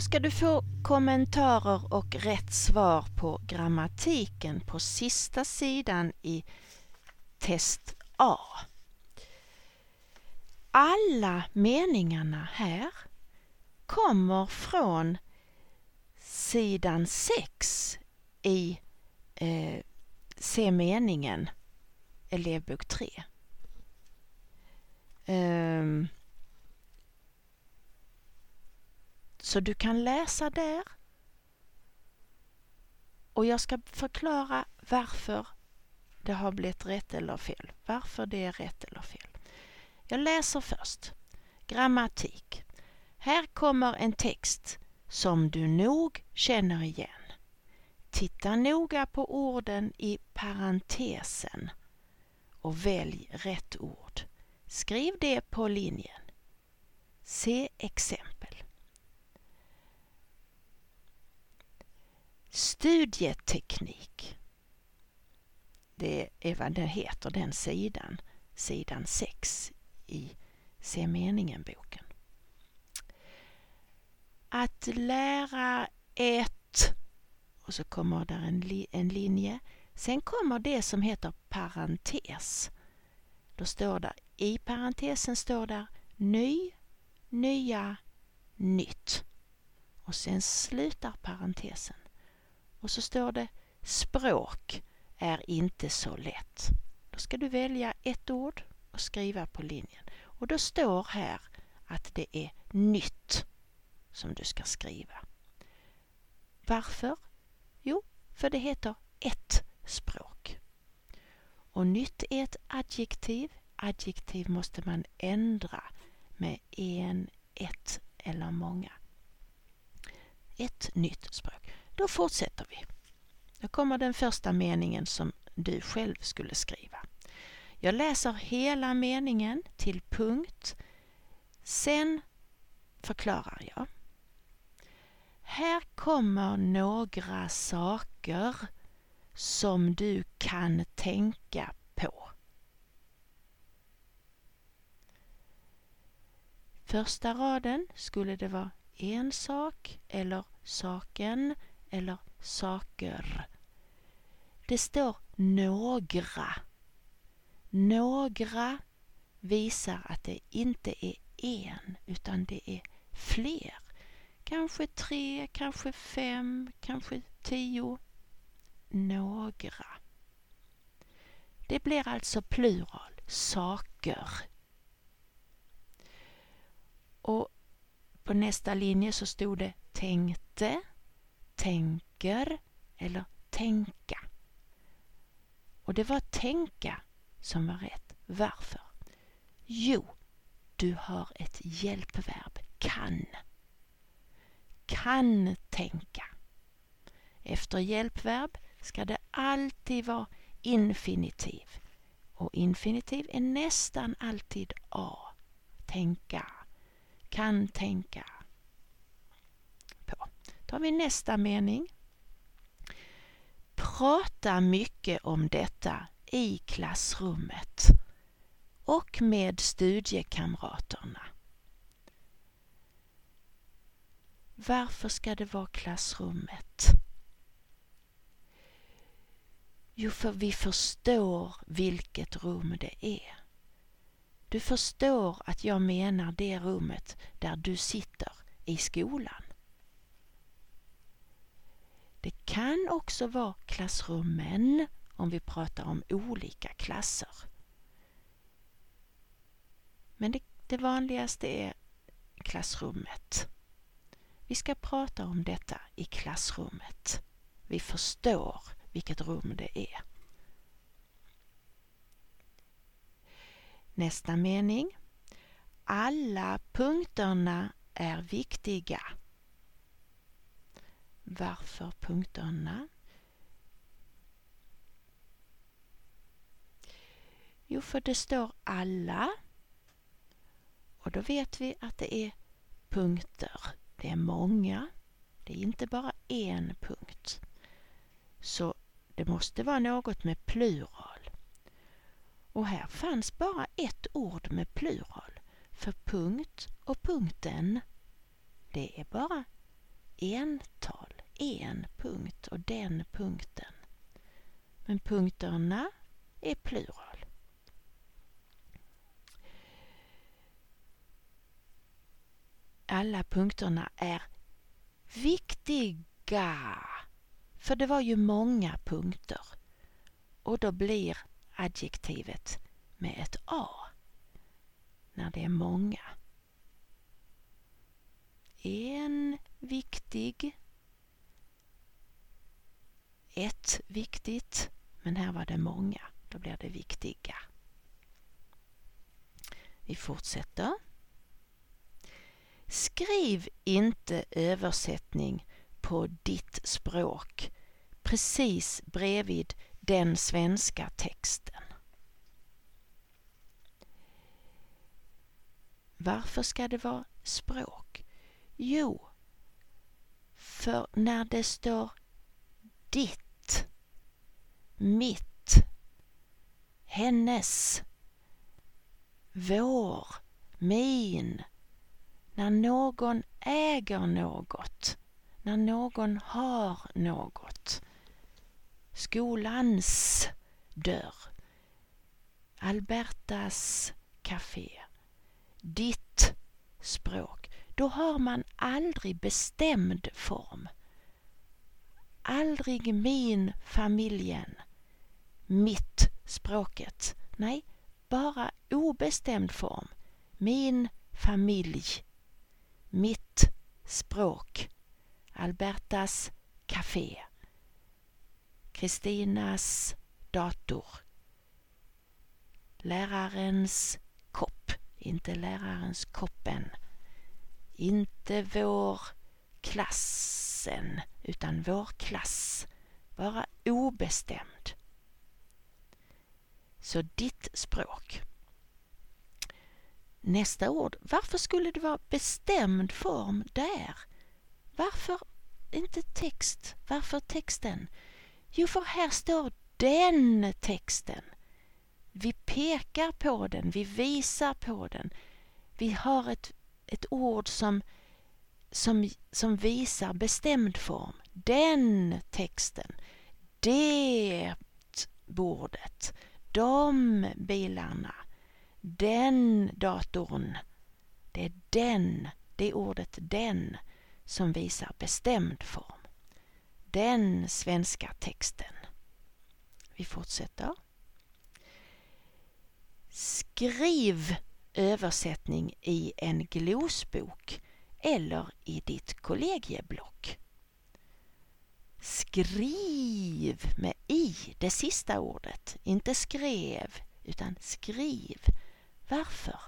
Då ska du få kommentarer och rätt svar på grammatiken på sista sidan i test A. Alla meningarna här kommer från sidan 6 i eh, Se meningen elevbok 3. Eh, så du kan läsa där. Och jag ska förklara varför det har blivit rätt eller fel. Varför det är rätt eller fel. Jag läser först. Grammatik. Här kommer en text som du nog känner igen. Titta noga på orden i parentesen och välj rätt ord. Skriv det på linjen. Se exempel. Studieteknik. Det är vad den heter, den sidan. Sidan 6 i Se meningen-boken. Att lära ett och så kommer där en, li en linje. Sen kommer det som heter parentes. Då står där, i parentesen står där ny, nya, nytt. Och sen slutar parentesen. Och så står det språk är inte så lätt. Då ska du välja ett ord och skriva på linjen. Och då står här att det är nytt som du ska skriva. Varför? Jo, för det heter ett språk. Och nytt är ett adjektiv. Adjektiv måste man ändra med en, ett eller många. Ett nytt språk. Då fortsätter vi. Då kommer den första meningen som du själv skulle skriva. Jag läser hela meningen till punkt. Sen förklarar jag. Här kommer några saker som du kan tänka på. Första raden skulle det vara en sak eller saken eller saker. Det står några. Några visar att det inte är en utan det är fler. Kanske tre, kanske fem, kanske tio. Några. Det blir alltså plural, saker. Och på nästa linje så stod det tänkte, tänker eller tänka. Och det var tänka som var rätt. Varför? Jo, du har ett hjälpverb, kan. Kan tänka. Efter hjälpverb ska det alltid vara infinitiv. Och infinitiv är nästan alltid A. Tänka. Kan tänka tar Då vi nästa mening. Prata mycket om detta i klassrummet och med studiekamraterna. Varför ska det vara klassrummet? Jo, för vi förstår vilket rum det är. Du förstår att jag menar det rummet där du sitter i skolan. Det kan också vara klassrummen om vi pratar om olika klasser. Men det, det vanligaste är klassrummet. Vi ska prata om detta i klassrummet. Vi förstår vilket rum det är. Nästa mening. Alla punkterna är viktiga. Varför punkterna? Jo, för det står alla och då vet vi att det är punkter. Det är många. Det är inte bara en punkt. Så det måste vara något med plural. Och här fanns bara ett ord med plural. För punkt och punkten, det är bara ental, en punkt och den punkten. Men punkterna är plural. Alla punkterna är viktiga. För det var ju många punkter. Och då blir adjektivet med ett A när det är många. En viktig, ett viktigt, men här var det många. Då blir det viktiga. Vi fortsätter. Skriv inte översättning på ditt språk precis bredvid den svenska texten. Varför ska det vara språk? Jo, för när det står ditt, mitt, hennes, vår, min, när någon äger något, när någon har något. Skolans dörr, Albertas café, ditt språk. Då har man aldrig bestämd form. Aldrig min familjen, mitt språket. Nej, bara obestämd form. Min familj, mitt språk. Albertas café. Kristinas dator. Lärarens kopp, inte lärarens koppen. Inte vår klassen, utan vår klass. Vara obestämd. Så ditt språk. Nästa ord. Varför skulle det vara bestämd form där? Varför inte text? Varför texten? Jo, för här står den texten. Vi pekar på den, vi visar på den. Vi har ett, ett ord som, som, som visar bestämd form. Den texten. Det bordet. De bilarna. Den datorn. Det är den, det ordet den som visar bestämd form. Den svenska texten. Vi fortsätter. Skriv översättning i en glosbok eller i ditt kollegieblock. Skriv med i, det sista ordet. Inte skrev, utan skriv. Varför?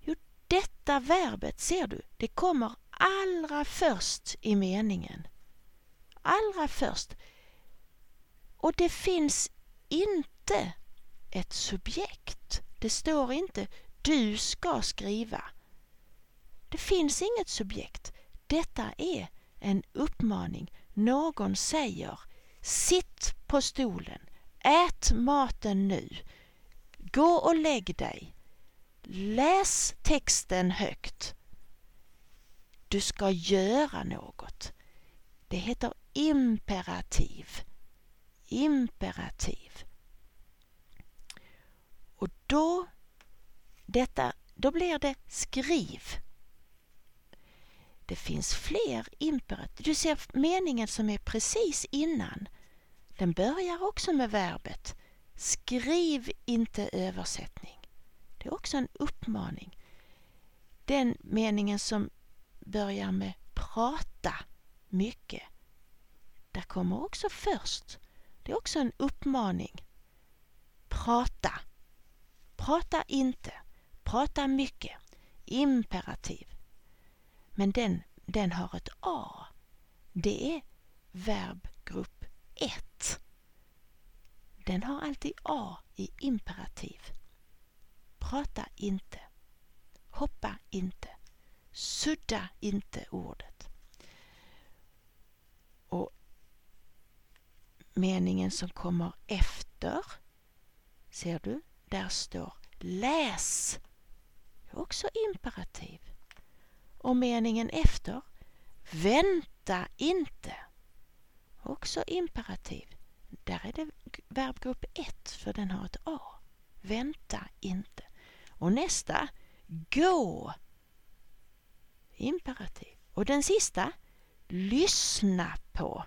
Jo, detta verbet, ser du, det kommer allra först i meningen. Allra först. Och det finns inte ett subjekt. Det står inte du ska skriva. Det finns inget subjekt. Detta är en uppmaning. Någon säger Sitt på stolen, ät maten nu, gå och lägg dig, läs texten högt. Du ska göra något. Det heter imperativ. Imperativ. Och då, detta, då blir det skriv. Det finns fler imperativ. Du ser meningen som är precis innan. Den börjar också med verbet. Skriv inte översättning. Det är också en uppmaning. Den meningen som börjar med prata mycket. Där kommer också först. Det är också en uppmaning. Prata. Prata inte. Prata mycket. Imperativ. Men den, den har ett A. Det är verbgrupp 1. Den har alltid A i imperativ. Prata inte. Hoppa inte. Sudda inte ordet. Och meningen som kommer efter, ser du, där står läs. Det är också imperativ. Och meningen efter, Vänta inte. Också imperativ. Där är det verbgrupp 1 för den har ett A. Vänta inte. Och nästa, gå. Imperativ. Och den sista, lyssna på.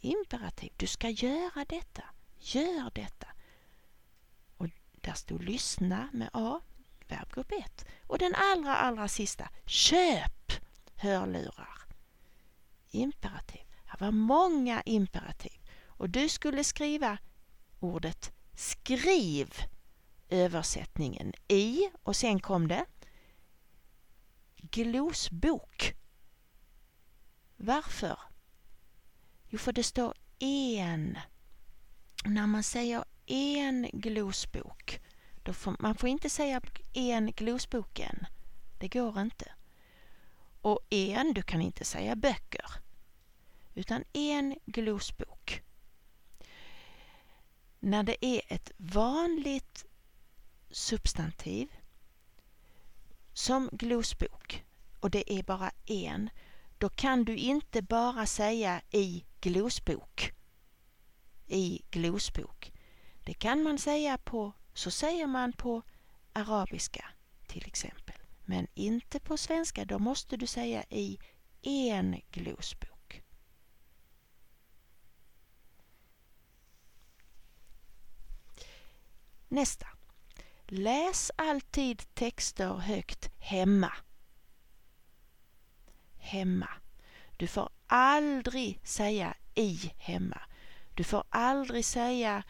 Imperativ. Du ska göra detta. Gör detta. Och där stod lyssna med A, verbgrupp 1. Och den allra, allra sista, köp hörlurar. Imperativ. Det var många imperativ. Och du skulle skriva ordet skriv översättningen i och sen kom det glosbok. Varför? Jo, för det står en. När man säger en glosbok, får, man får inte säga en glosboken. Det går inte. Och en, du kan inte säga böcker. Utan en glosbok. När det är ett vanligt substantiv som glosbok och det är bara en, då kan du inte bara säga i glosbok. I glosbok. Det kan man säga på, så säger man på arabiska till exempel. Men inte på svenska, då måste du säga i en glosbok. Nästa. Läs alltid texter högt hemma. Hemma. Du får aldrig säga i hemma. Du får aldrig säga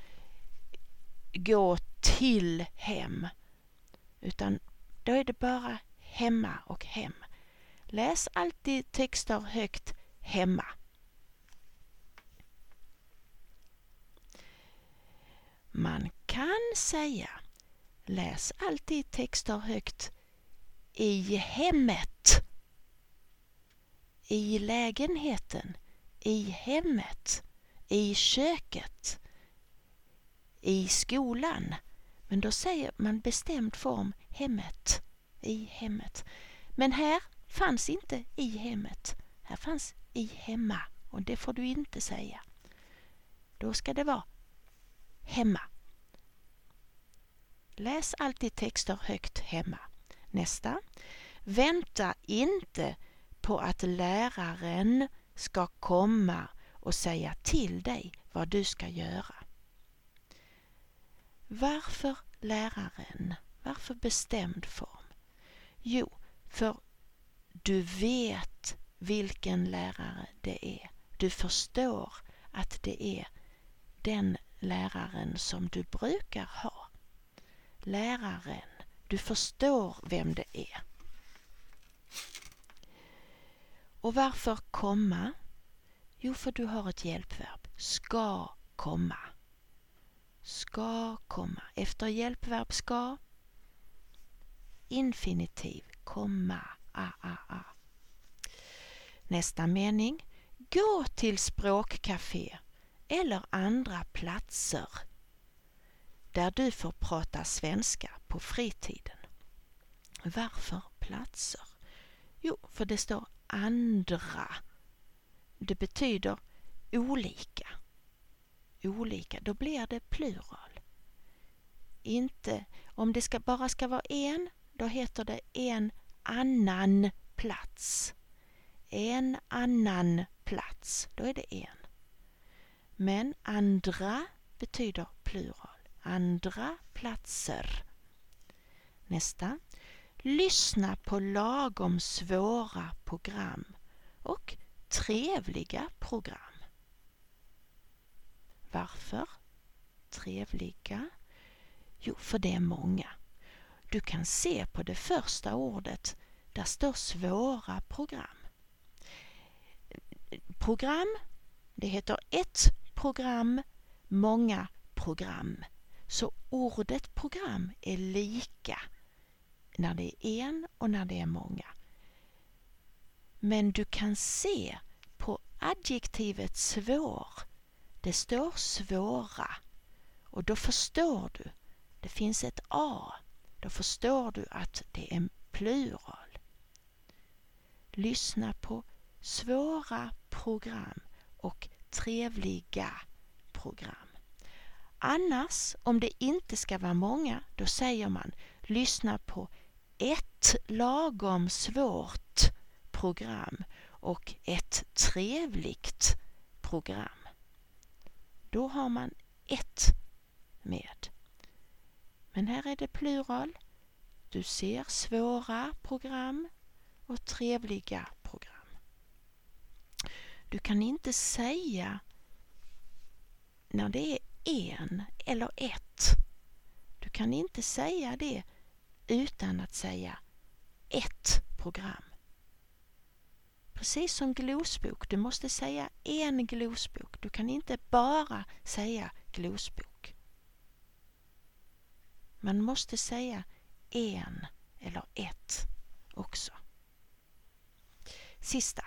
gå till hem. Utan då är det bara hemma och hem. Läs alltid texter högt hemma. Man kan säga läs alltid texter högt i hemmet, i lägenheten, i hemmet, i köket, i skolan. Men då säger man bestämd form hemmet, i hemmet. Men här fanns inte i hemmet, här fanns i hemma och det får du inte säga. Då ska det vara hemma. Läs alltid texter högt hemma. Nästa. Vänta inte på att läraren ska komma och säga till dig vad du ska göra. Varför läraren? Varför bestämd form? Jo, för du vet vilken lärare det är. Du förstår att det är den läraren som du brukar ha. Läraren. Du förstår vem det är. Och varför komma? Jo, för du har ett hjälpverb. Ska komma. Ska komma. Efter hjälpverb ska. Infinitiv. Komma. A, a, a. Nästa mening. Gå till språkcafé eller andra platser där du får prata svenska på fritiden. Varför platser? Jo, för det står andra. Det betyder olika. Olika, då blir det plural. Inte, om det ska, bara ska vara en, då heter det en annan plats. En annan plats, då är det en. Men andra betyder plural. Andra platser. Nästa. Lyssna på lagom svåra program och trevliga program. Varför trevliga? Jo, för det är många. Du kan se på det första ordet, där står svåra program. Program, det heter ett program, många program. Så ordet program är lika när det är en och när det är många. Men du kan se på adjektivet svår, det står svåra och då förstår du, det finns ett A, då förstår du att det är en plural. Lyssna på svåra program och trevliga program. Annars, om det inte ska vara många, då säger man lyssna på ett lagom svårt program och ett trevligt program. Då har man ett med. Men här är det plural. Du ser svåra program och trevliga program. Du kan inte säga när det är en eller ett. Du kan inte säga det utan att säga ett program. Precis som glosbok, du måste säga en glosbok. Du kan inte bara säga glosbok. Man måste säga en eller ett också. Sista.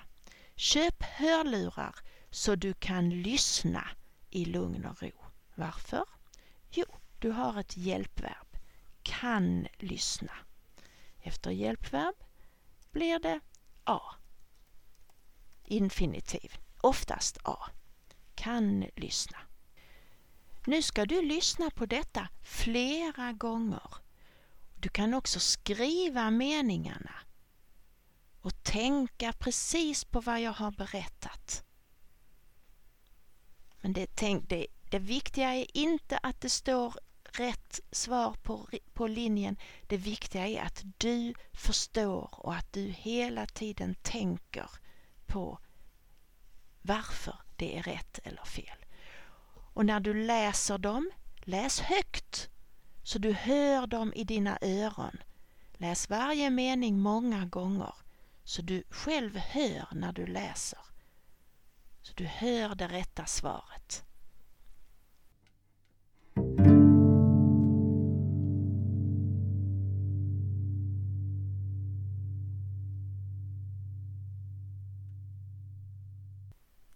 Köp hörlurar så du kan lyssna i lugn och ro. Varför? Jo, du har ett hjälpverb. Kan lyssna. Efter hjälpverb blir det A. Infinitiv. Oftast A. Kan lyssna. Nu ska du lyssna på detta flera gånger. Du kan också skriva meningarna och tänka precis på vad jag har berättat. Men det, tänk, det, det viktiga är inte att det står rätt svar på, på linjen. Det viktiga är att du förstår och att du hela tiden tänker på varför det är rätt eller fel. Och när du läser dem, läs högt så du hör dem i dina öron. Läs varje mening många gånger så du själv hör när du läser. Så du hör det rätta svaret.